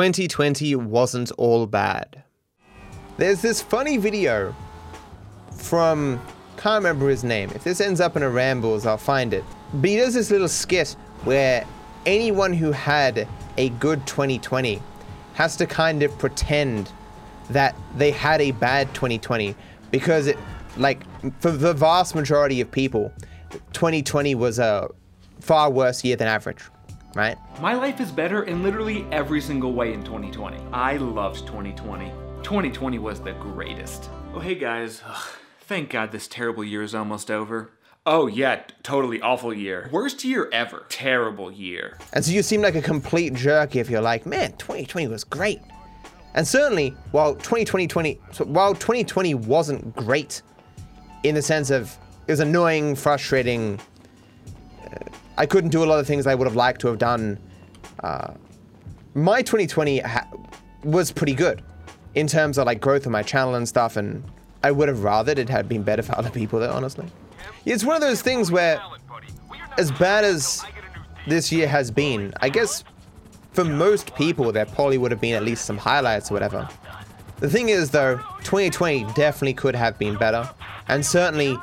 2020 wasn't all bad. There's this funny video from, can't remember his name. If this ends up in a rambles, I'll find it. But he does this little skit where anyone who had a good 2020 has to kind of pretend that they had a bad 2020 because it, like, for the vast majority of people, 2020 was a far worse year than average, right? My life is better in literally every single way in 2020. I loved 2020. 2020 was the greatest. Oh, hey guys. Ugh, thank God this terrible year is almost over. Oh, yeah, totally awful year. Worst year ever. Terrible year. And so you seem like a complete jerk if you're like, man, 2020 was great. And certainly, while 2020, so while 2020 wasn't great, in the sense of it was annoying, frustrating. I couldn't do a lot of things I would have liked to have done. Uh, my 2020 ha- was pretty good in terms of like growth of my channel and stuff, and I would have rathered it had been better for other people, though, honestly. It's one of those things where, as bad as this year has been, I guess for most people, there probably would have been at least some highlights or whatever. The thing is, though, 2020 definitely could have been better, and certainly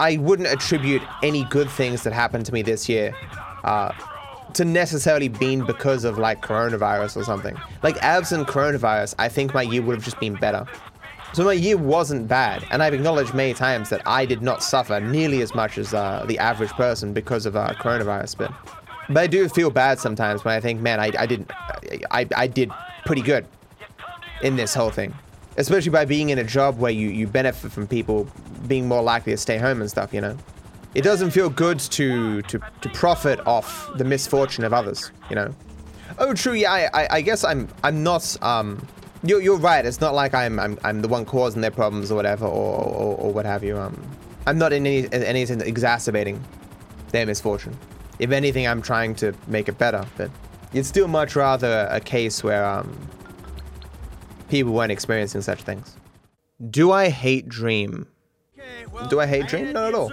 I wouldn't attribute any good things that happened to me this year uh, to necessarily being because of like coronavirus or something. Like absent coronavirus, I think my year would have just been better. So my year wasn't bad, and I've acknowledged many times that I did not suffer nearly as much as uh, the average person because of uh, coronavirus. But, but I do feel bad sometimes when I think, man, I, I did I, I did pretty good in this whole thing, especially by being in a job where you, you benefit from people being more likely to stay home and stuff. You know, it doesn't feel good to to to profit off the misfortune of others. You know. Oh, true. Yeah, I, I, I guess I'm I'm not um you're, you're right. It's not like I'm, I'm I'm the one causing their problems or whatever, or, or, or what have you. Um, I'm not in any in any sense exacerbating their misfortune. If anything, I'm trying to make it better. But it's still much rather a case where um, people weren't experiencing such things. Do I hate Dream? Do I hate Dream? Not at all.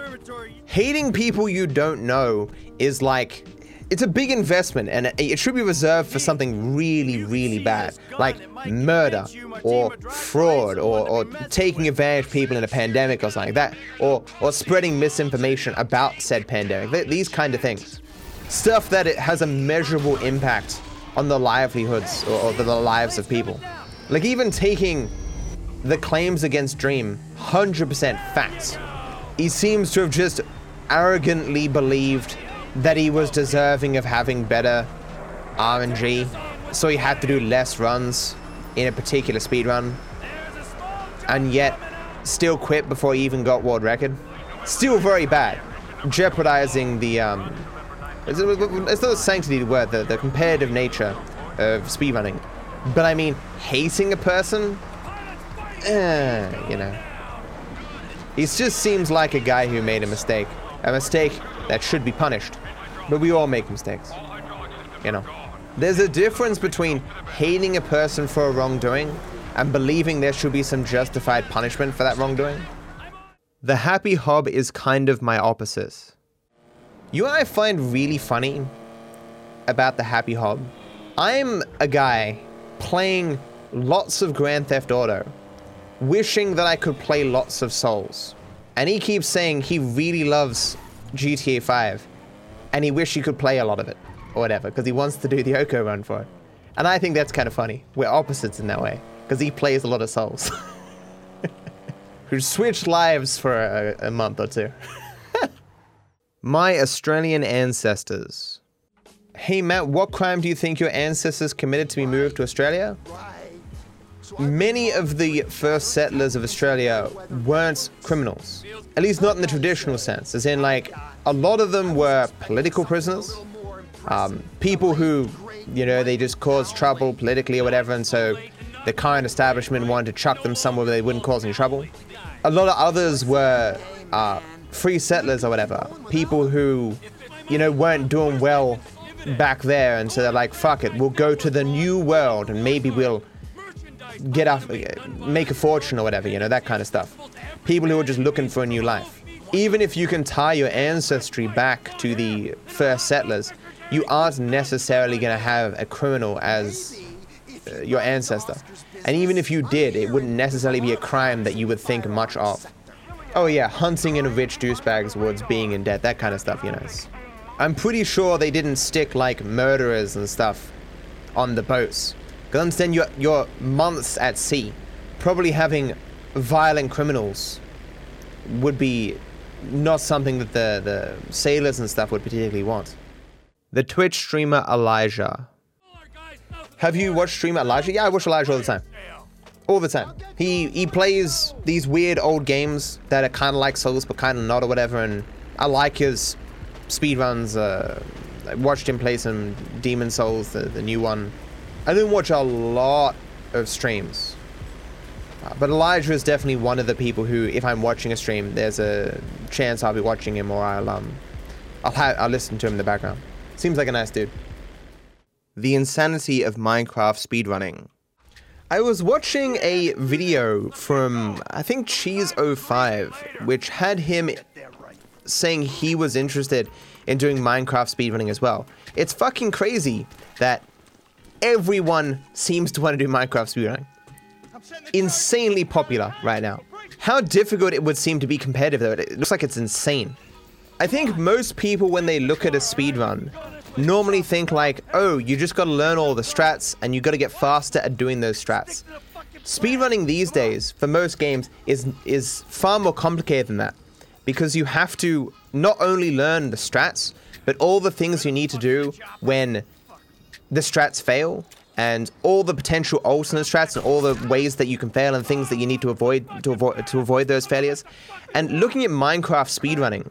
Hating people you don't know is like it's a big investment and it should be reserved for something really, really bad, like murder or fraud or, or taking advantage of people in a pandemic or something like that, or, or spreading misinformation about said pandemic. These kind of things. Stuff that it has a measurable impact on the livelihoods or, or the lives of people. Like even taking the claims against Dream, 100% facts. He seems to have just arrogantly believed that he was deserving of having better RNG, so he had to do less runs in a particular speed run, and yet still quit before he even got world record. Still very bad, jeopardizing the um, it's, not a sanctity word, the, the competitive nature of speedrunning. But I mean, hating a person, eh, you know. He just seems like a guy who made a mistake, a mistake that should be punished. But we all make mistakes. You know. There's a difference between hating a person for a wrongdoing and believing there should be some justified punishment for that wrongdoing. The happy hob is kind of my opposite. You and I find really funny about the happy hob? I'm a guy playing lots of Grand Theft Auto, wishing that I could play lots of Souls. And he keeps saying he really loves GTA 5 and he wishes he could play a lot of it or whatever because he wants to do the Oko run for it. And I think that's kind of funny. We're opposites in that way because he plays a lot of Souls. Who switched lives for a, a month or two. My Australian ancestors. Hey Matt, what crime do you think your ancestors committed to be moved to Australia? Many of the first settlers of Australia weren't criminals. At least not in the traditional sense, as in, like, a lot of them were political prisoners. Um, people who, you know, they just caused trouble politically or whatever, and so the current establishment wanted to chuck them somewhere where they wouldn't cause any trouble. A lot of others were uh, free settlers or whatever. People who, you know, weren't doing well back there, and so they're like, fuck it, we'll go to the new world and maybe we'll get off, make a fortune or whatever, you know, that kind of stuff. People who are just looking for a new life. Even if you can tie your ancestry back to the first settlers, you aren't necessarily going to have a criminal as uh, your ancestor. And even if you did, it wouldn't necessarily be a crime that you would think much of. Oh yeah, hunting in a rich douchebags' woods, being in debt, that kind of stuff, you know. It's, I'm pretty sure they didn't stick like murderers and stuff on the boats. Because understand you're, you're months at sea. Probably having violent criminals would be not something that the, the sailors and stuff would particularly want. The Twitch streamer Elajjaz. Have you watched streamer Elajjaz? Yeah, I watch Elajjaz all the time. All the time. He he plays these weird old games that are kind of like Souls but kind of not or whatever, and I like his speedruns. Uh, I watched him play some Demon Souls, the, the new one. I didn't watch a lot of streams. Uh, but Elajjaz is definitely one of the people who, if I'm watching a stream, there's a chance I'll be watching him or I'll um, I'll ha- I'll listen to him in the background. Seems like a nice dude. The insanity of Minecraft speedrunning. I was watching a video from I think Cheese05, which had him saying he was interested in doing Minecraft speedrunning as well. It's fucking crazy that everyone seems to want to do Minecraft speedrunning. Insanely popular right now. How difficult it would seem to be competitive though. It looks like it's insane. I think most people when they look at a speedrun normally think like, oh, you just gotta learn all the strats and you gotta get faster at doing those strats. Speedrunning these days, for most games, is is far more complicated than that. Because you have to not only learn the strats, but all the things you need to do when the strats fail and all the potential alternate strats and all the ways that you can fail and things that you need to avoid to avoid to avoid those failures. And looking at Minecraft speedrunning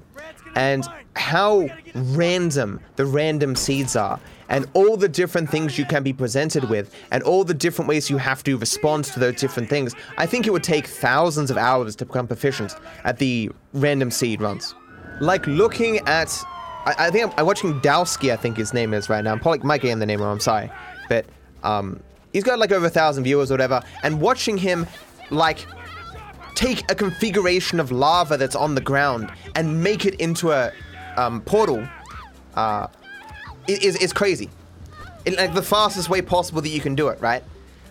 and how random the random seeds are and all the different things you can be presented with and all the different ways you have to respond to those different things. I think it would take thousands of hours to become proficient at the random seed runs. Like looking at I, I think I'm, I'm, watching Dowski, I think his name is right now. I'm probably might get the name wrong, I'm sorry. But um, he's got like over a thousand viewers or whatever, and watching him like take a configuration of lava that's on the ground and make it into a um, portal uh, is is crazy. It, like the fastest way possible that you can do it, right?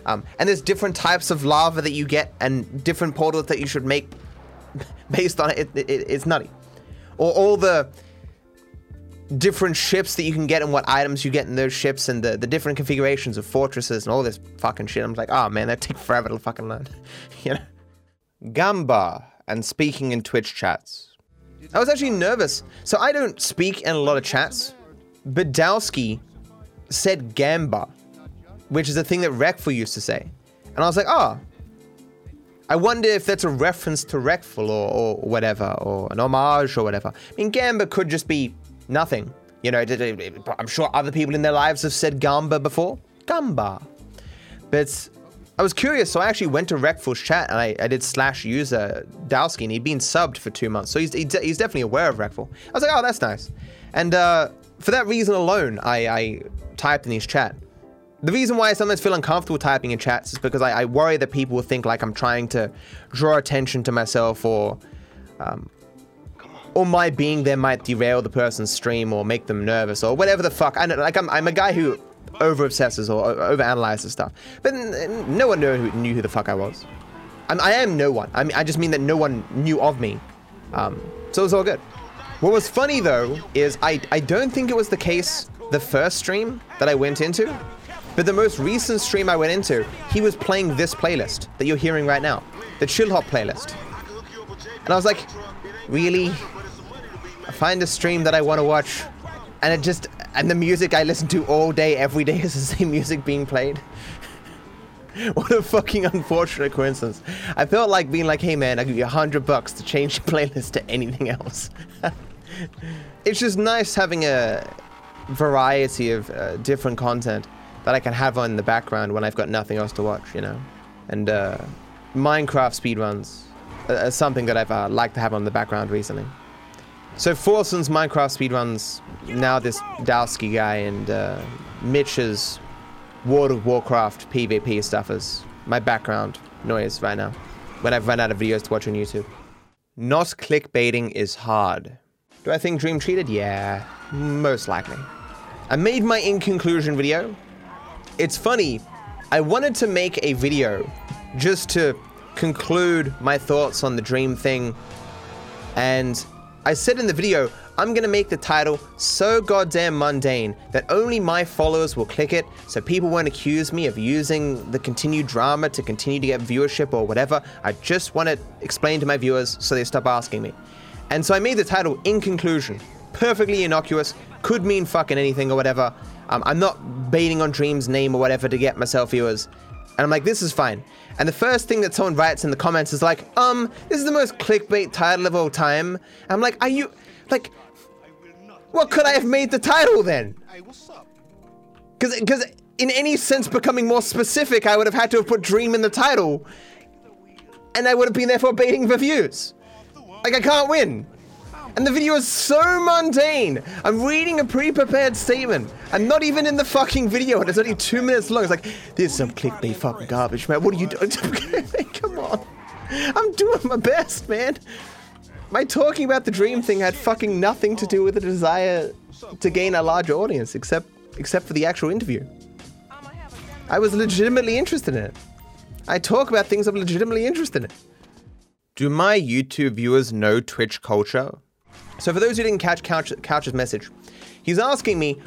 Um, and there's different types of lava that you get and different portals that you should make based on it. it, it it's nutty. Or all the different ships that you can get and what items you get in those ships and the, the different configurations of fortresses and all this fucking shit. I'm like, oh man, that take forever to fucking learn. you know? Gamba and speaking in Twitch chats. I was actually nervous. So I don't speak in a lot of chats. Badowski said Gamba, which is a thing that Reckful used to say. And I was like, oh, I wonder if that's a reference to Reckful or, or whatever, or an homage or whatever. I mean, Gamba could just be Nothing. You know, I'm sure other people in their lives have said Gamba before. Gamba. But I was curious, so I actually went to Reckful's chat and I, I did slash user Dowski, and he'd been subbed for two months. So he's, he's definitely aware of Reckful. I was like, oh, that's nice. And uh, for that reason alone, I, I typed in his chat. The reason why I sometimes feel uncomfortable typing in chats is because I, I worry that people will think like I'm trying to draw attention to myself or um, or my being there might derail the person's stream or make them nervous or whatever the fuck. I know, like I'm, I'm a guy who over obsesses or over analyzes stuff, but no one knew who, knew who the fuck I was. I'm, I am no one. I mean, I just mean that no one knew of me. Um, so it was all good. What was funny though is I, I don't think it was the case the first stream that I went into, but the most recent stream I went into, he was playing this playlist that you're hearing right now, the Chill Hop playlist. And I was like, really? I find a stream that I want to watch, and it just and the music I listen to all day, every day is the same music being played. what a fucking unfortunate coincidence. I felt like being like, hey man, I'll give you a hundred bucks to change your playlist to anything else. It's just nice having a variety of uh, different content that I can have on the background when I've got nothing else to watch, you know? And uh, Minecraft speedruns are something that I've uh, liked to have on the background recently. So Forsen's Minecraft speedruns, now this Dowski guy, and uh, Mitch's World of Warcraft PvP stuff is my background noise right now when I've run out of videos to watch on YouTube. Not clickbaiting is hard. Do I think Dream cheated? Yeah, most likely. I made my in conclusion video. It's funny I wanted to make a video just to conclude my thoughts on the dream thing. And I said in the video, I'm gonna make the title so goddamn mundane that only my followers will click it so people won't accuse me of using the continued drama to continue to get viewership or whatever. I just want to explain to my viewers so they stop asking me. And so I made the title in conclusion. Perfectly innocuous, could mean fucking anything or whatever. Um, I'm not baiting on Dream's name or whatever to get myself viewers. And I'm like, this is fine. And the first thing that someone writes in the comments is like, um, this is the most clickbait title of all time. I'm like, are you, like, what could I have made the title then? Because, because in any sense becoming more specific, I would have had to have put Dream in the title. And I would have been therefore baiting for views. Like, I can't win. And the video is so mundane. I'm reading a pre-prepared statement. I'm not even in the fucking video, and it's only two minutes long. It's like, this is some clickbait fucking garbage, man. What are you doing? Come on. I'm doing my best, man. My talking about the dream thing had fucking nothing to do with the desire to gain a larger audience, except except for the actual interview. I was legitimately interested in it. I talk about things I'm legitimately interested in. Do my YouTube viewers know Twitch culture? So, for those who didn't catch Couch, Couch's message, he's asking me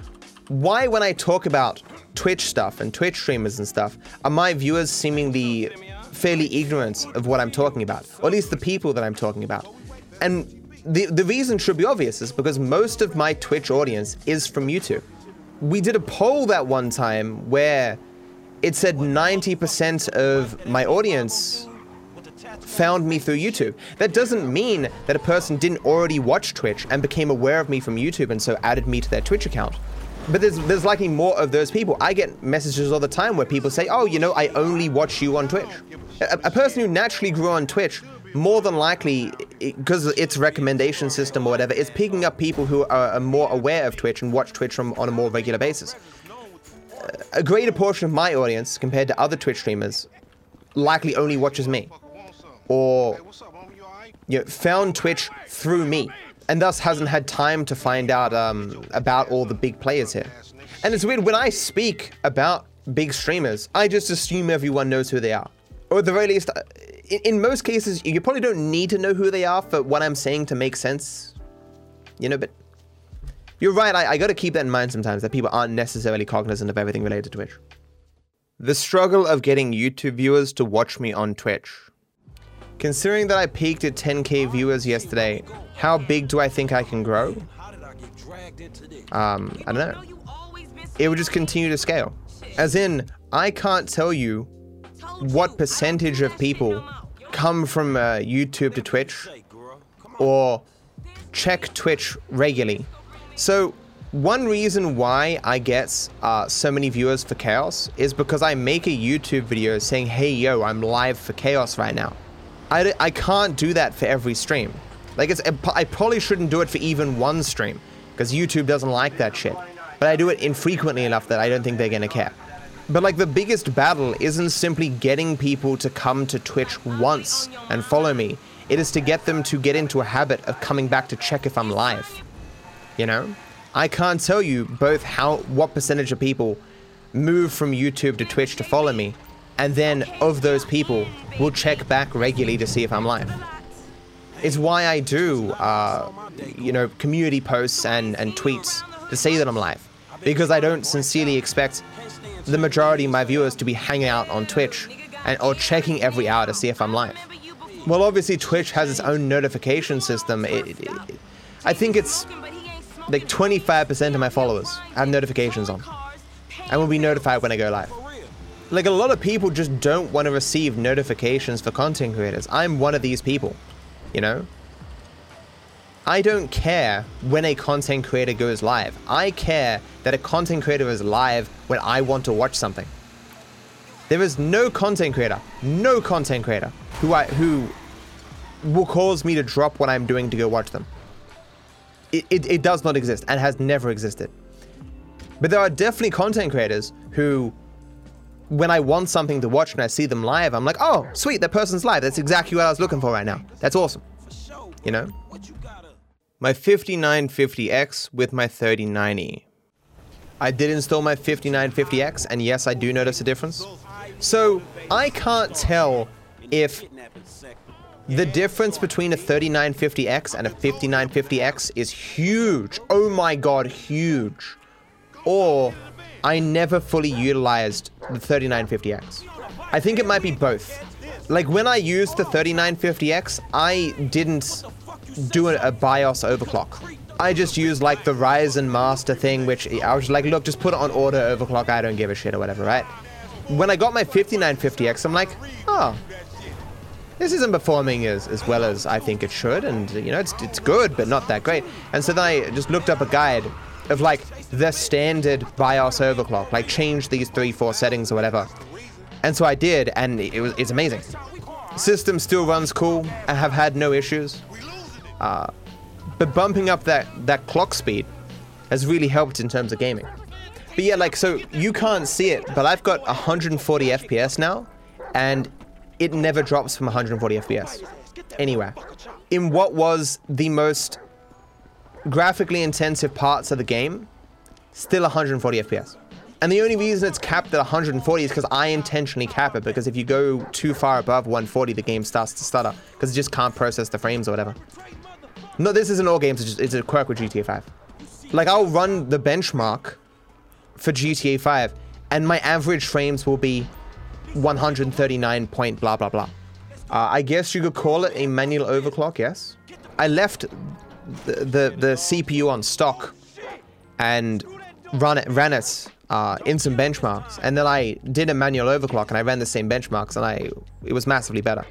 why, when I talk about Twitch stuff and Twitch streamers and stuff, are my viewers seemingly fairly ignorant of what I'm talking about, or at least the people that I'm talking about. And the, the reason should be obvious is because most of my Twitch audience is from YouTube. We did a poll that one time where it said 90% of my audience found me through YouTube. That doesn't mean that a person didn't already watch Twitch and became aware of me from YouTube and so added me to their Twitch account. But there's there's likely more of those people. I get messages all the time where people say, "Oh, you know, I only watch you on Twitch." A, a person who naturally grew on Twitch, more than likely, because its recommendation system or whatever, is picking up people who are, are more aware of Twitch and watch Twitch from, on a more regular basis. A greater portion of my audience, compared to other Twitch streamers, likely only watches me or you know, found Twitch through me, and thus hasn't had time to find out um, about all the big players here. And it's weird when I speak about big streamers, I just assume everyone knows who they are, or at the very least, uh, in, in most cases, you probably don't need to know who they are for what I'm saying to make sense. You know, but you're right. I, I got to keep that in mind sometimes that people aren't necessarily cognizant of everything related to Twitch. The struggle of getting YouTube viewers to watch me on Twitch. Considering that I peaked at 10k viewers yesterday, how big do I think I can grow? Um, I don't know. It would just continue to scale. As in, I can't tell you what percentage of people come from uh, YouTube to Twitch or check Twitch regularly. So, one reason why I get uh, so many viewers for Chaos is because I make a YouTube video saying, hey yo, I'm live for Chaos right now. I, I can't do that for every stream. Like, it's, I probably shouldn't do it for even one stream, because YouTube doesn't like that shit. But I do it infrequently enough that I don't think they're gonna care. But like the biggest battle isn't simply getting people to come to Twitch once and follow me. It is to get them to get into a habit of coming back to check if I'm live. You know? I can't tell you both how what percentage of people move from YouTube to Twitch to follow me, and then of those people will check back regularly to see if I'm live. It's why I do, uh, you know, community posts and, and tweets to say that I'm live. Because I don't sincerely expect the majority of my viewers to be hanging out on Twitch and or checking every hour to see if I'm live. Well, obviously Twitch has its own notification system. It, it, it, I think it's like 25% of my followers have notifications on and will be notified when I go live. Like a lot of people just don't want to receive notifications for content creators. I'm one of these people, you know? I don't care when a content creator goes live. I care that a content creator is live when I want to watch something. There is no content creator, no content creator who I who will cause me to drop what I'm doing to go watch them. It, it, it does not exist and has never existed. But there are definitely content creators who when I want something to watch and I see them live, I'm like, oh, sweet, that person's live. That's exactly what I was looking for right now. That's awesome. You know? My 5950X with my 3090. I did install my 5950X, and yes, I do notice a difference. So I can't tell if the difference between a 3950X and a 5950X is huge. Oh my god, huge. Or I never fully utilized the 3950X. I think it might be both. Like when I used the 3950X, I didn't do a, BIOS overclock. I just used like the Ryzen master thing, which I was like, look, just put it on auto overclock. I don't give a shit or whatever, right? When I got my 5950X, I'm like, oh, this isn't performing as, as well as I think it should, and you know, it's, it's good, but not that great. And so then I just looked up a guide of like the standard BIOS overclock, like change these three, four settings or whatever. And so I did, and it was it's amazing. System still runs cool. I have had no issues. Uh, but bumping up that that clock speed has really helped in terms of gaming. But yeah, like so you can't see it, but I've got 140 FPS now, and it never drops from 140 FPS anywhere. In what was the most graphically intensive parts of the game, still 140 FPS. And the only reason it's capped at 140 is because I intentionally cap it, because if you go too far above 140, the game starts to stutter, because it just can't process the frames or whatever. No, this isn't all games, it's, just, it's a quirk with GTA 5. Like, I'll run the benchmark for GTA 5, and my average frames will be 139 point blah blah blah. Uh, I guess you could call it a manual overclock, yes. I left the, the, CPU on stock and run it, ran it uh, in some benchmarks, and then I did a manual overclock and I ran the same benchmarks, and I it was massively better.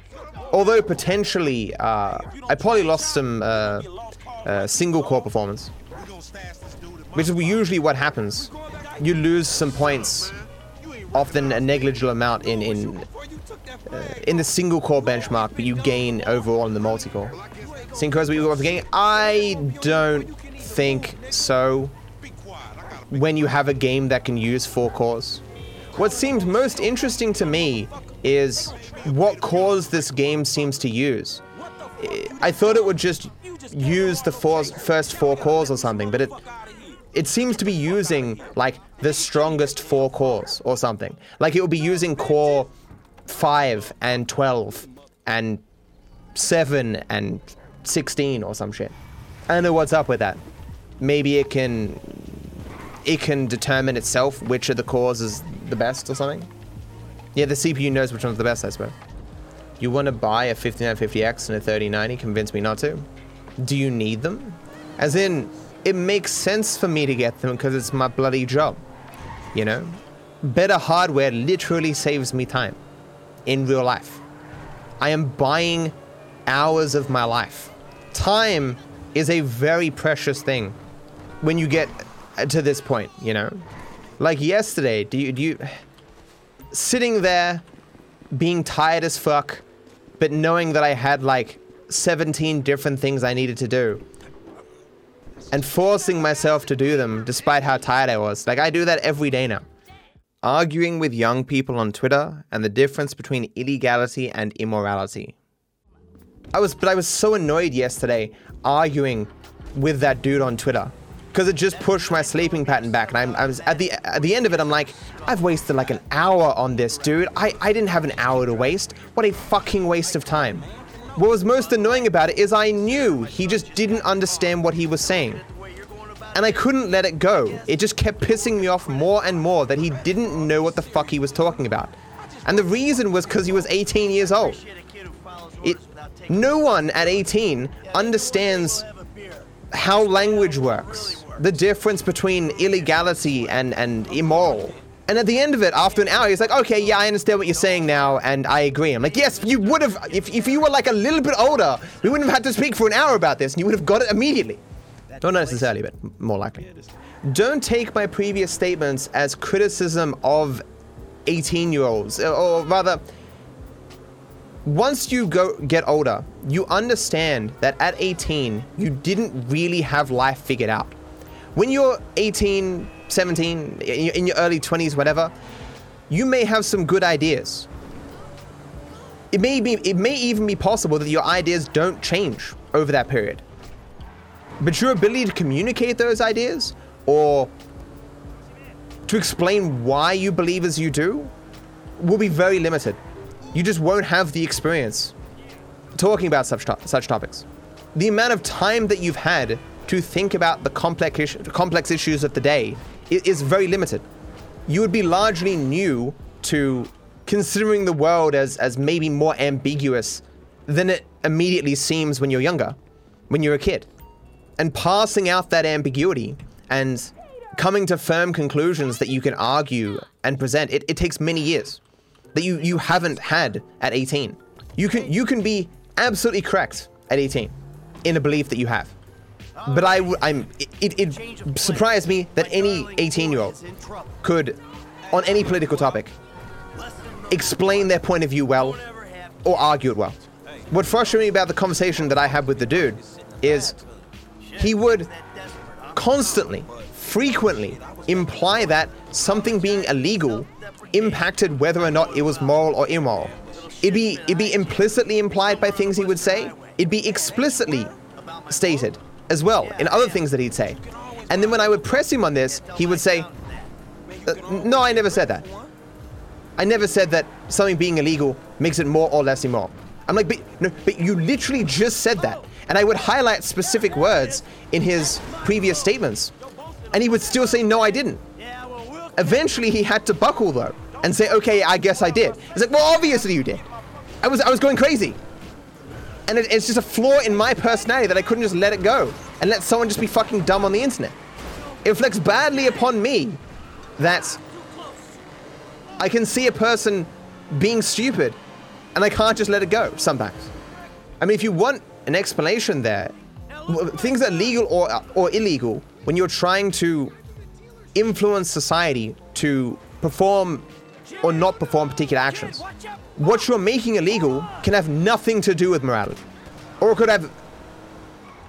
Although potentially, uh, I probably lost some uh, uh single core performance, which is usually what happens. You lose some points often a negligible amount in in uh, in the single core benchmark, but you gain overall in the multi core. Synchros we were getting. I don't think so. When you have a game that can use four cores, what seemed most interesting to me is what cores this game seems to use. I thought it would just use the four, first four cores or something, but it it seems to be using like the strongest four cores or something. Like it will be using core 5 and 12 and 7 and 16 or some shit. I don't know what's up with that. Maybe it can it can determine itself which of the cores is the best or something. Yeah, the CPU knows which one's the best, I suppose. You want to buy a 5950X and a 3090? Convince me not to. Do you need them? As in, it makes sense for me to get them because it's my bloody job. You know? Better hardware literally saves me time in real life. I am buying hours of my life. Time is a very precious thing when you get to this point, you know? Like yesterday, do you do you sitting there being tired as fuck, but knowing that I had like 17 different things I needed to do and forcing myself to do them despite how tired I was. Like, I do that every day now. Arguing with young people on Twitter and the difference between illegality and immorality. I was, but I was so annoyed yesterday arguing with that dude on Twitter because it just pushed my sleeping pattern back. And I'm, I was at the at the end of it, I'm like, I've wasted like an hour on this, dude. I, I didn't have an hour to waste. What a fucking waste of time. What was most annoying about it is I knew he just didn't understand what he was saying. And I couldn't let it go. It just kept pissing me off more and more that he didn't know what the fuck he was talking about. And the reason was because he was 18 years old. It, no one at 18 understands how language works, the difference between illegality and, and immoral. And at the end of it, after an hour, he's like, okay, yeah, I understand what you're saying now, and I agree. I'm like, yes, you would have, if, if you were like a little bit older, we wouldn't have had to speak for an hour about this, and you would have got it immediately. Don't necessarily, but more likely. Don't take my previous statements as criticism of 18 year olds, or rather, once you go get older, you understand that at 18, you didn't really have life figured out. When you're 18, 17, in your early 20s, whatever, you may have some good ideas. It may be it may even be possible that your ideas don't change over that period. But your ability to communicate those ideas or to explain why you believe as you do will be very limited. You just won't have the experience talking about such, to- such topics. The amount of time that you've had to think about the complex, is- complex issues of the day is very limited. You would be largely new to considering the world as, as maybe more ambiguous than it immediately seems when you're younger, when you're a kid. And passing out that ambiguity and coming to firm conclusions that you can argue and present, it, it takes many years that you, you haven't had at 18. You can you can be absolutely correct at 18 in a belief that you have. But I, I'm, it, it, it surprised me that any 18 year old could, on any political topic, explain their point of view well or argue it well. What frustrated me about the conversation that I had with the dude is he would constantly, frequently imply that something being illegal impacted whether or not it was moral or immoral. It'd be it'd be implicitly implied by things he would say. It'd be explicitly stated as well in other things that he'd say. And then when I would press him on this, he would say, "Uh, "No, I never said that. I never said that something being illegal makes it more or less immoral." I'm like, "But no, but you literally just said that." And I would highlight specific words in his previous statements, and he would still say, "No, I didn't." Eventually, he had to buckle though and say, "Okay, I guess I did." He's like, "Well, obviously you did. I was I was going crazy." And it, it's just a flaw in my personality that I couldn't just let it go and let someone just be fucking dumb on the internet. It reflects badly upon me that I can see a person being stupid and I can't just let it go sometimes. I mean, if you want an explanation there, things that are legal or, or illegal, when you're trying to influence society to perform or not perform particular actions, what you're making illegal can have nothing to do with morality, or could have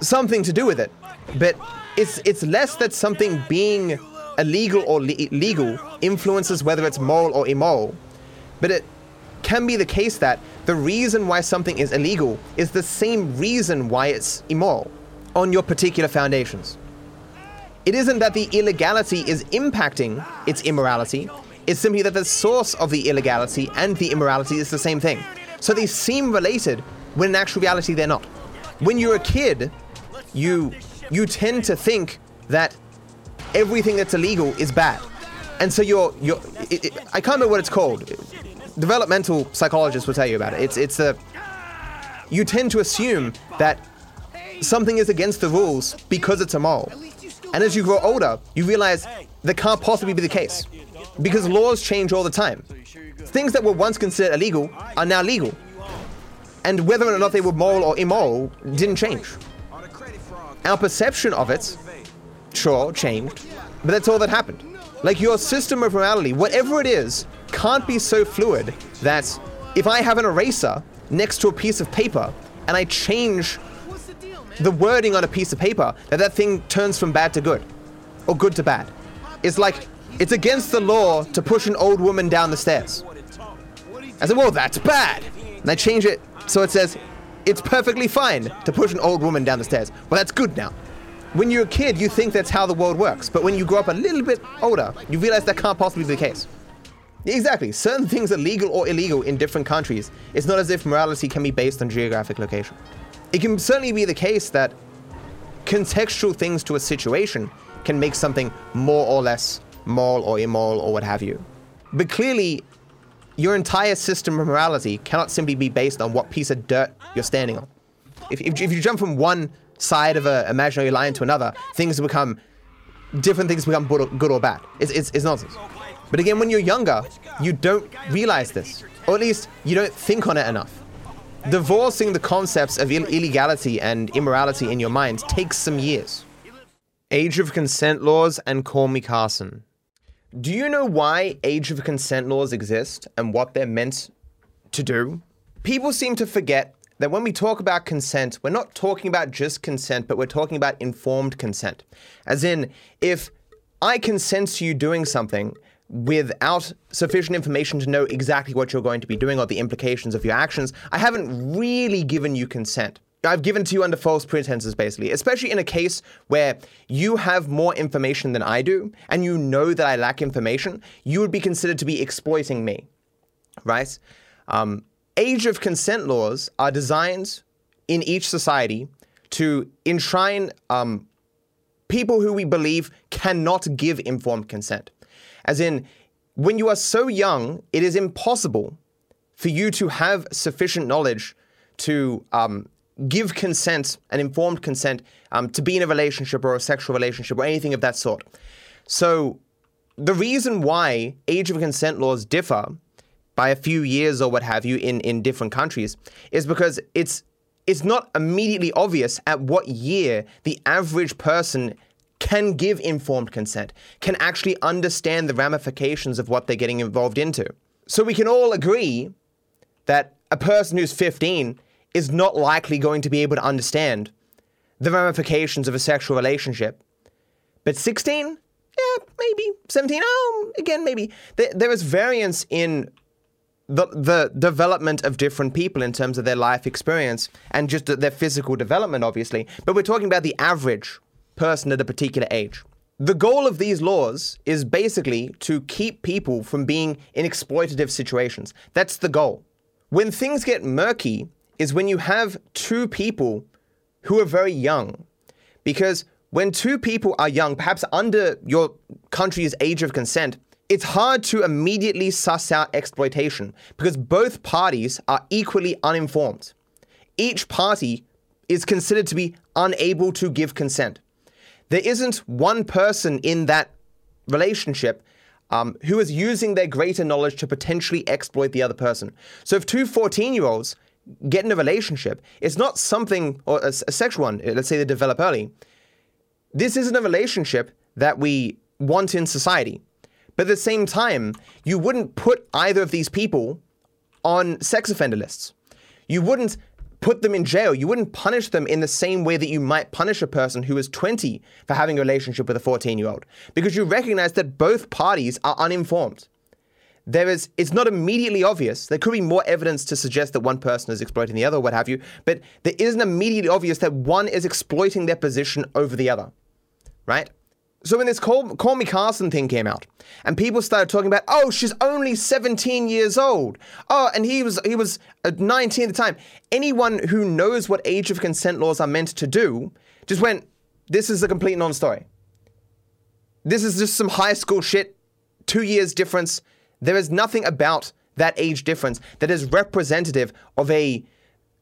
something to do with it. But it's it's less that something being illegal or le- legal influences whether it's moral or immoral, but it can be the case that the reason why something is illegal is the same reason why it's immoral on your particular foundations. It isn't that the illegality is impacting its immorality, it's simply that the source of the illegality and the immorality is the same thing. So they seem related when in actual reality they're not. When you're a kid, you you tend to think that everything that's illegal is bad. And so you're you're it, it, I can't remember what it's called. Developmental psychologists will tell you about it. It's it's a you tend to assume that something is against the rules because it's immoral. And as you grow older, you realize that can't possibly be the case. Because laws change all the time. Things that were once considered illegal are now legal. And whether or not they were moral or immoral didn't change. Our perception of it, sure, changed, but that's all that happened. Like your system of morality, whatever it is, can't be so fluid that if I have an eraser next to a piece of paper and I change the wording on a piece of paper, that that thing turns from bad to good, or good to bad. It's like it's against the law to push an old woman down the stairs. I said, well, that's bad. And I change it so it says it's perfectly fine to push an old woman down the stairs. Well, that's good now. When you're a kid, you think that's how the world works, but when you grow up a little bit older, you realize that can't possibly be the case. Exactly. Certain things are legal or illegal in different countries. It's not as if morality can be based on geographic location. It can certainly be the case that contextual things to a situation can make something more or less moral or immoral or what have you. But clearly, your entire system of morality cannot simply be based on what piece of dirt you're standing on. If, if, if you jump from one side of an imaginary line to another, things become different things become good or, bad. It's, it's, it's nonsense. But again, when you're younger, you don't realize this, or at least you don't think on it enough. Divorcing the concepts of Ill- illegality and immorality in your mind takes some years. Age of consent laws and call me Carson. Do you know why age of consent laws exist and what they're meant to do? People seem to forget that when we talk about consent, we're not talking about just consent, but we're talking about informed consent. As in, if I consent to you doing something without sufficient information to know exactly what you're going to be doing or the implications of your actions, I haven't really given you consent. I've given to you under false pretenses, basically, especially in a case where you have more information than I do and you know that I lack information, you would be considered to be exploiting me. right? Um, age of consent laws are designed in each society to enshrine um, people who we believe cannot give informed consent. As in, when you are so young, it is impossible for you to have sufficient knowledge to um, give consent, an informed consent, um, to be in a relationship or a sexual relationship or anything of that sort. So, the reason why age of consent laws differ by a few years or what have you in, in different countries is because it's it's not immediately obvious at what year the average person can give informed consent, can actually understand the ramifications of what they're getting involved into. So we can all agree that a person who's 15 is not likely going to be able to understand the ramifications of a sexual relationship. But 16? Yeah, maybe. 17? Oh, again, maybe. There, there is variance in the, the development of different people in terms of their life experience and just their physical development, obviously. But we're talking about the average person at a particular age. The goal of these laws is basically to keep people from being in exploitative situations. That's the goal. When things get murky is when you have two people who are very young. Because when two people are young, perhaps under your country's age of consent, it's hard to immediately suss out exploitation because both parties are equally uninformed. Each party is considered to be unable to give consent. There isn't one person in that relationship um, who is using their greater knowledge to potentially exploit the other person. So if two 14 year olds get in a relationship, it's not something, or a, a sexual one, let's say they develop early. This isn't a relationship that we want in society. But at the same time, you wouldn't put either of these people on sex offender lists. You wouldn't put them in jail. You wouldn't punish them in the same way that you might punish a person who is 20 for having a relationship with a 14 year old, because you recognize that both parties are uninformed. There is, it's not immediately obvious. There could be more evidence to suggest that one person is exploiting the other, what have you, but there isn't immediately obvious that one is exploiting their position over the other, right? So when this Call, Call Me Carson thing came out, and people started talking about, oh, she's only 17 years old. Oh, and he was he was uh, 19 at the time. Anyone who knows what age of consent laws are meant to do just went, this is a complete non-story. This is just some high school shit. Two years difference. There is nothing about that age difference that is representative of a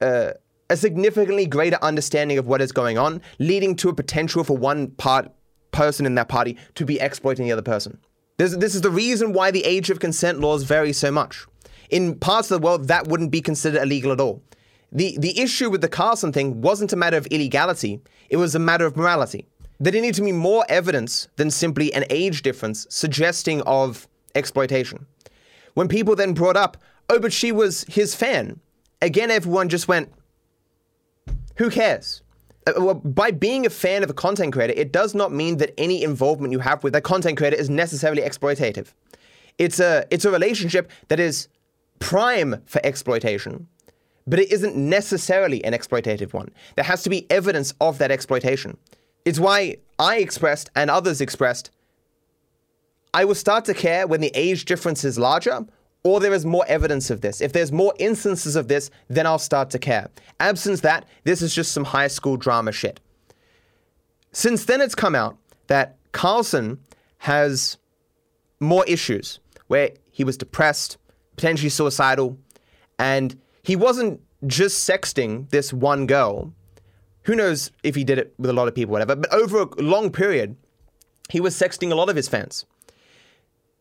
uh, a significantly greater understanding of what is going on, leading to a potential for one part person in that party to be exploiting the other person. This, this is the reason why the age of consent laws vary so much. In parts of the world, that wouldn't be considered illegal at all. The, the issue with the Carson thing wasn't a matter of illegality, it was a matter of morality. There needed to be more evidence than simply an age difference suggesting of exploitation. When people then brought up, oh, but she was his fan, again, everyone just went, who cares? Uh, by being a fan of a content creator, it does not mean that any involvement you have with that content creator is necessarily exploitative. It's a it's a relationship that is prime for exploitation, but it isn't necessarily an exploitative one. There has to be evidence of that exploitation. It's why I expressed and others expressed I will start to care when the age difference is larger or there is more evidence of this. If there's more instances of this, then I'll start to care. Absence that, this is just some high school drama shit. Since then, it's come out that Carson has more issues where he was depressed, potentially suicidal, and he wasn't just sexting this one girl. Who knows if he did it with a lot of people, whatever, but over a long period, he was sexting a lot of his fans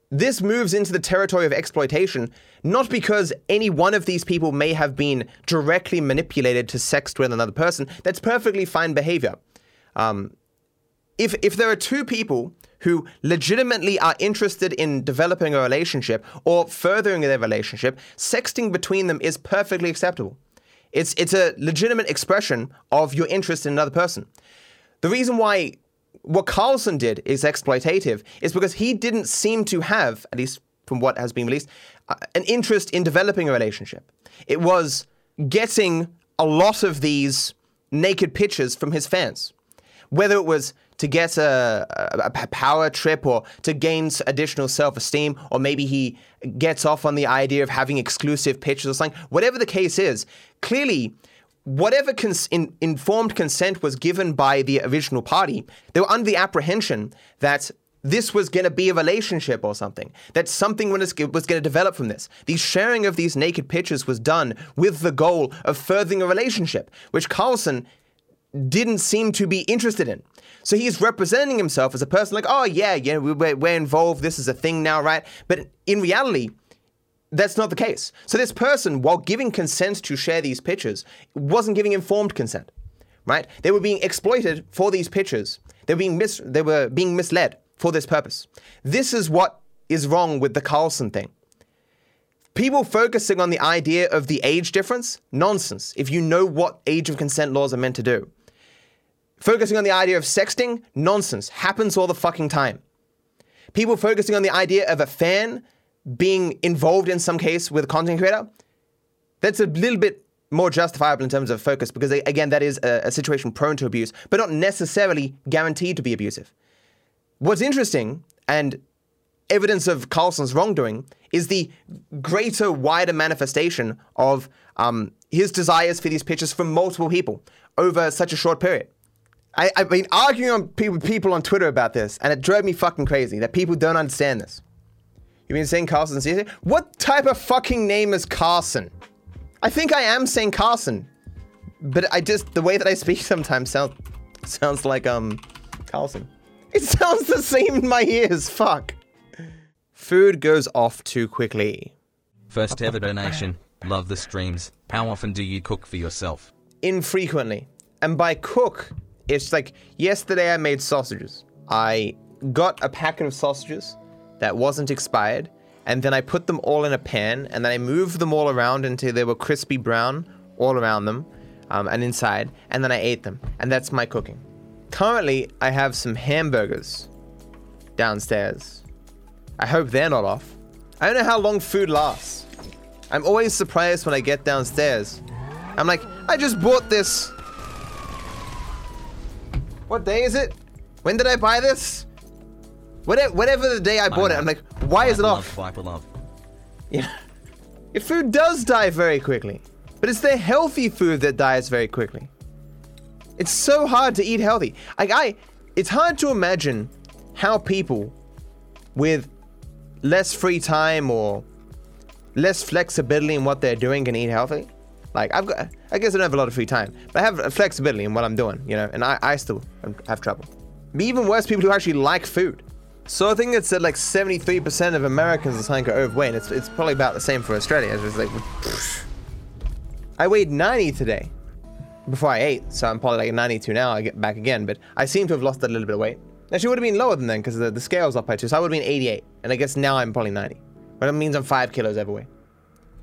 this moves into the territory of exploitation, not because any one of these people may have been directly manipulated to sext with another person. That's perfectly fine behavior. Um, if if there are two people who legitimately are interested in developing a relationship or furthering their relationship, sexting between them is perfectly acceptable. It's it's a legitimate expression of your interest in another person. The reason why what Carson did is exploitative, is because he didn't seem to have, at least from what has been released, uh, an interest in developing a relationship. It was getting a lot of these naked pictures from his fans. Whether it was to get a, a, a power trip or to gain additional self esteem, or maybe he gets off on the idea of having exclusive pictures or something. Whatever the case is, clearly, whatever cons- in, informed consent was given by the original party, they were under the apprehension that this was going to be a relationship or something, that something was, going to develop from this. The sharing of these naked pictures was done with the goal of furthering a relationship, which Carlson didn't seem to be interested in. So he's representing himself as a person like, oh, yeah, yeah, we're, we're involved. This is a thing now, right? But in reality, that's not the case. So this person, while giving consent to share these pictures, wasn't giving informed consent, right? They were being exploited for these pictures. They were being mis- they were being misled for this purpose. This is what is wrong with the Carlson thing. People focusing on the idea of the age difference, nonsense. If you know what age of consent laws are meant to do. Focusing on the idea of sexting, nonsense. Happens all the fucking time. People focusing on the idea of a fan being involved in some case with a content creator, that's a little bit more justifiable in terms of focus because, again, that is a, a situation prone to abuse, but not necessarily guaranteed to be abusive. What's interesting and evidence of Carlson's wrongdoing is the greater, wider manifestation of um, his desires for these pictures from multiple people over such a short period. I, have been arguing with people on Twitter about this, and it drove me fucking crazy that people don't understand this. You've been saying Carson seriously? What type of fucking name is Carson? I think I am saying Carson, but I just the way that I speak sometimes sounds sounds like um Carlson. It sounds the same in my ears. Fuck. Food goes off too quickly. First ever donation. Love the streams. How often do you cook for yourself? Infrequently. And by cook, it's like yesterday I made sausages. I got a packet of sausages that wasn't expired, and then I put them all in a pan, and then I moved them all around until they were crispy brown all around them um, and inside, and then I ate them. And that's my cooking. Currently, I have some hamburgers downstairs. I hope they're not off. I don't know how long food lasts. I'm always surprised when I get downstairs. I'm like, I just bought this. What day is it? When did I buy this? Whatever, whatever the day I bought it, I'm like, why is it Wipe off? Love, wipe love. Yeah. Your food does die very quickly, but it's the healthy food that dies very quickly. It's so hard to eat healthy. Like I, it's hard to imagine how people with less free time or less flexibility in what they're doing can eat healthy. Like I've got, I guess I don't have a lot of free time, but I have flexibility in what I'm doing, you know, and I, I still have trouble. But even worse, people who actually like food. So I think it's at like 73% of Americans are are overweight. It's, it's probably about the same for Australia. It's like, pfft. I weighed 90 today before I ate, so I'm probably like 92 now. I get back again, but I seem to have lost a little bit of weight. Actually, it would have been lower than then because the, the scale's up by two, so I would have been 88, and I guess now I'm probably 90. But it means I'm five kilos overweight.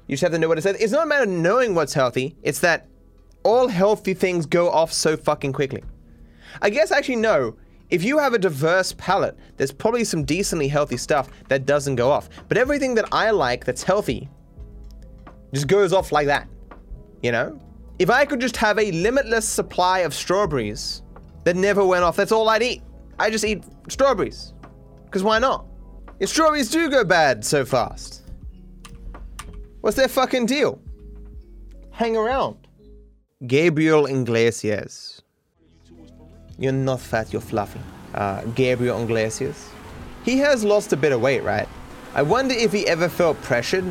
You just have to know what it says. It's not a matter of knowing what's healthy. It's that all healthy things go off so fucking quickly. I guess actually no. If you have a diverse palate, there's probably some decently healthy stuff that doesn't go off. But everything that I like that's healthy just goes off like that. You know? If I could just have a limitless supply of strawberries that never went off, that's all I'd eat. I just eat strawberries. Because why not? If strawberries do go bad so fast, what's their fucking deal? Hang around. Gabriel Iglesias. You're not fat, you're fluffy. Uh, Gabriel Iglesias. He has lost a bit of weight, right? I wonder if he ever felt pressured,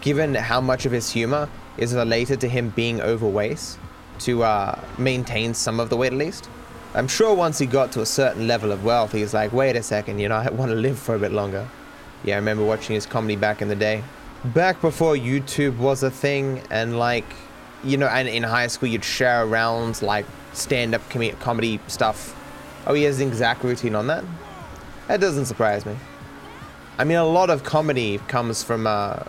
given how much of his humor is related to him being overweight, to uh, maintain some of the weight at least. I'm sure once he got to a certain level of wealth, he was like, wait a second, you know, I want to live for a bit longer. Yeah, I remember watching his comedy back in the day. Back before YouTube was a thing, and like, you know, and in high school you'd share around like stand-up com- comedy stuff. Oh, he has an exact routine on that. That doesn't surprise me. I mean, a lot of comedy comes from uh,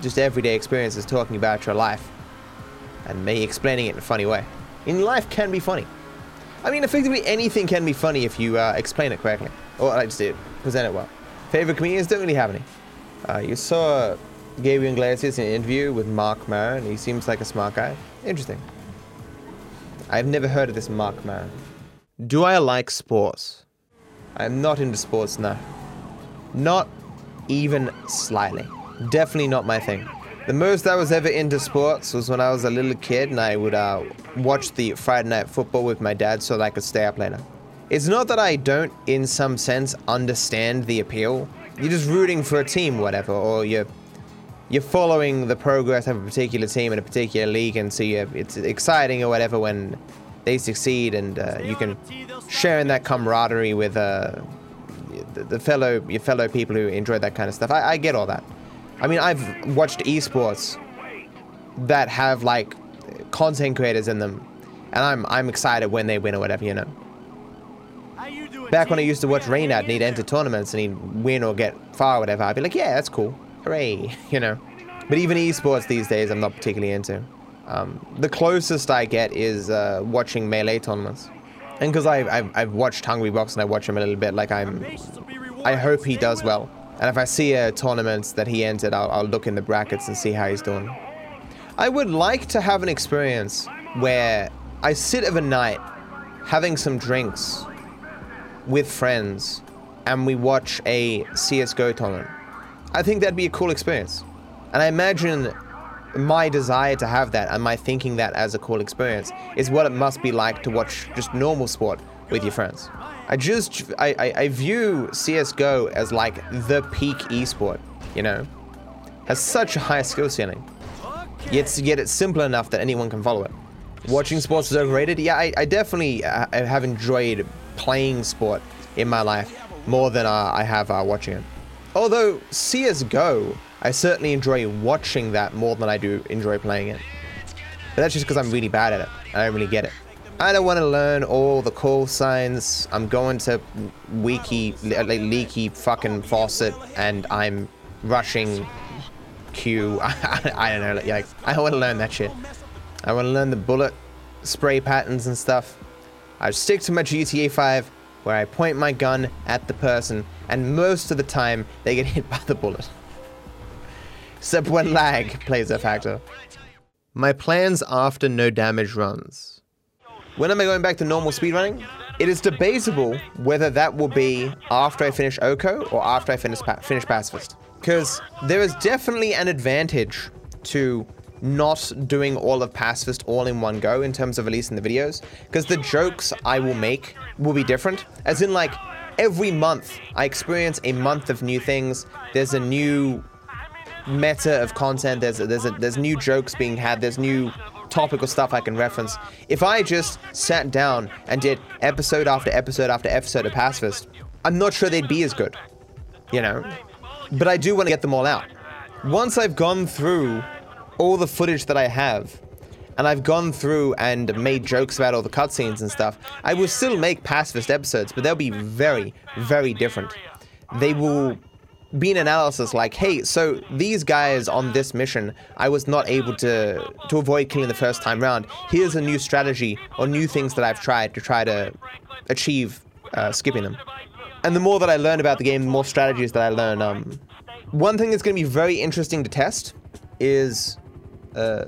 just everyday experiences, talking about your life, and me explaining it in a funny way. In life can be funny. I mean, effectively anything can be funny if you uh, explain it correctly, or I just did present it well. Favorite comedians don't really have any. Uh, you saw Gabriel Iglesias in an interview with Marc Maron. He seems like a smart guy. Interesting. I've never heard of this Marc Maron. Do I like sports? I'm not into sports now. Not even slightly. Definitely not my thing. The most I was ever into sports was when I was a little kid and I would uh, watch the Friday night football with my dad so that I could stay up later. It's not that I don't, in some sense, understand the appeal. You're just rooting for a team, whatever, or you're you're following the progress of a particular team in a particular league, and so you it's exciting or whatever when they succeed, and uh, you can share in that camaraderie with uh, the, the fellow your fellow people who enjoy that kind of stuff. I, I get all that. I mean, I've watched esports that have like content creators in them, and I'm I'm excited when they win or whatever, you know. Back when I used to watch Reynad and he'd enter tournaments and he'd win or get far or whatever, I'd be like, yeah, that's cool. Hooray, you know. But even esports these days, I'm not particularly into. Um, the closest I get is uh, watching melee tournaments. And because I've, I've, I've watched Hungrybox and I watch him a little bit, like I'm, I hope he does well. And if I see a tournament that he entered, I'll, I'll look in the brackets and see how he's doing. I would like to have an experience where I sit of a night having some drinks with friends and we watch a CSGO tournament. I think that'd be a cool experience. And I imagine my desire to have that and my thinking that as a cool experience is what it must be like to watch just normal sport with your friends. I just, I, I, I view CSGO as like the peak esport, you know? Has such a high skill ceiling. Yet, yet it's simple enough that anyone can follow it. Watching sports is overrated? Yeah, I, I definitely uh, have enjoyed playing sport in my life more than uh, I have uh, watching it. Although CSGO, I certainly enjoy watching that more than I do enjoy playing it. But that's just because I'm really bad at it. I don't really get it. I don't want to learn all the call signs. I'm going to like leaky fucking faucet, and I'm rushing Q. I don't know. Like, I don't want to learn that shit. I want to learn the bullet spray patterns and stuff. I stick to my GTA 5, where I point my gun at the person, and most of the time they get hit by the bullet. Except when lag plays a factor. My plans after no damage runs. When am I going back to normal speedrunning? It is debatable whether that will be after I finish OHKO or after I finish, pa finish Pacifist. Because there is definitely an advantage to not doing all of Pacifist all in one go in terms of releasing the videos. Because the jokes I will make will be different. As in, like, every month I experience a month of new things. There's a new meta of content. There's a, there's a, there's new jokes being had. There's new topical stuff I can reference. If I just sat down and did episode after episode after episode of Pacifist, I'm not sure they'd be as good. You know? But I do want to get them all out. Once I've gone through all the footage that I have, and I've gone through and made jokes about all the cutscenes and stuff, I will still make pacifist episodes, but they'll be very, very different. They will be an analysis like, hey, so these guys on this mission, I was not able to to avoid killing the first time round. Here's a new strategy or new things that I've tried to try to achieve uh, skipping them. And the more that I learn about the game, the more strategies that I learn. Um, one thing that's going to be very interesting to test is uh,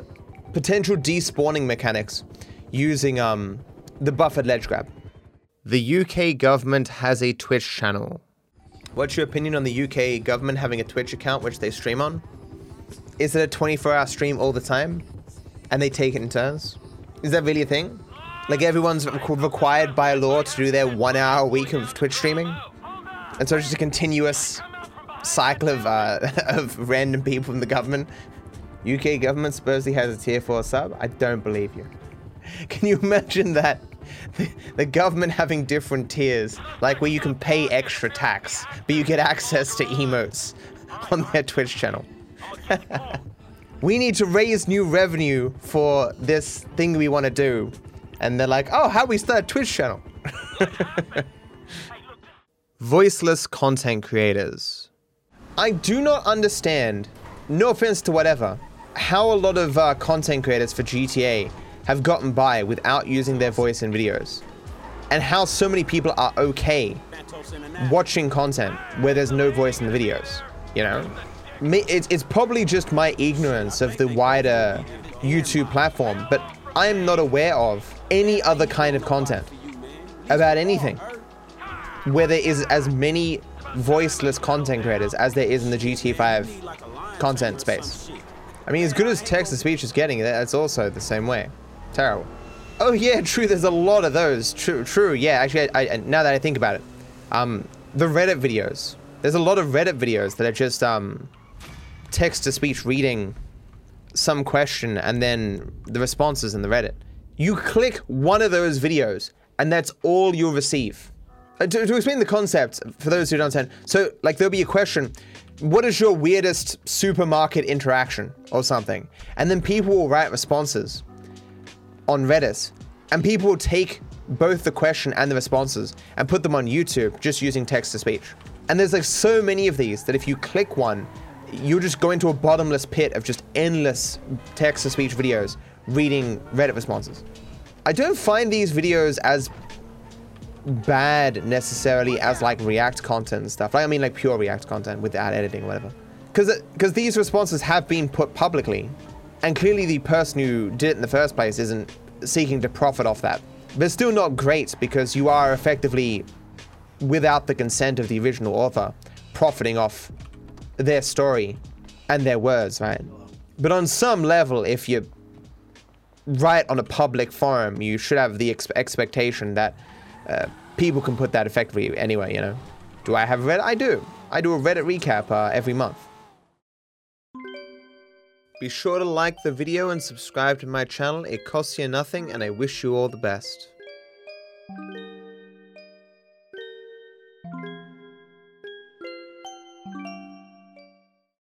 potential despawning mechanics using um, the buffered ledge grab. The UK government has a Twitch channel What's your opinion on the UK government having a Twitch account which they stream on? Is it a 24 hour stream all the time? And they take it in turns? Is that really a thing? Like everyone's required by law to do their one hour a week of Twitch streaming? And so it's just a continuous cycle of, uh, of random people from the government. UK government supposedly has a tier 4 sub? I don't believe you. Can you imagine that? the government having different tiers, like where you can pay extra tax, but you get access to emotes on their Twitch channel. we need to raise new revenue for this thing we want to do. And they're like, oh, how do we start a Twitch channel? Voiceless content creators. I do not understand, no offense to whatever, how a lot of uh, content creators for GTA have gotten by without using their voice in videos. And how so many people are okay watching content where there's no voice in the videos, you know? It's probably just my ignorance of the wider YouTube platform, but I am not aware of any other kind of content about anything where there is as many voiceless content creators as there is in the GTA 5 content space. I mean, as good as text to speech is getting, that's also the same way. Terrible. Oh yeah, true. There's a lot of those. True, true. Yeah, actually, I, I, now that I think about it, um, the Reddit videos. There's a lot of Reddit videos that are just um, text to speech reading some question and then the responses in the Reddit. You click one of those videos, and that's all you'll receive. Uh, to, to explain the concept for those who don't understand, so like there'll be a question, what is your weirdest supermarket interaction or something, and then people will write responses on Reddit, and people will take both the question and the responses and put them on YouTube just using text to speech. And there's like so many of these that if you click one, you just go into a bottomless pit of just endless text to speech videos reading Reddit responses. I don't find these videos as bad necessarily as like React content and stuff. Like, I mean, like pure React content without editing or whatever. Because because these responses have been put publicly, and clearly the person who did it in the first place isn't seeking to profit off that. But it's still not great because you are effectively, without the consent of the original author, profiting off their story and their words, right? But on some level, if you write on a public forum, you should have the ex- expectation that uh, people can put that effectively anyway, you know. Do I have Reddit? I do. I do a Reddit recap uh, every month. Be sure to like the video and subscribe to my channel. It costs you nothing, and I wish you all the best.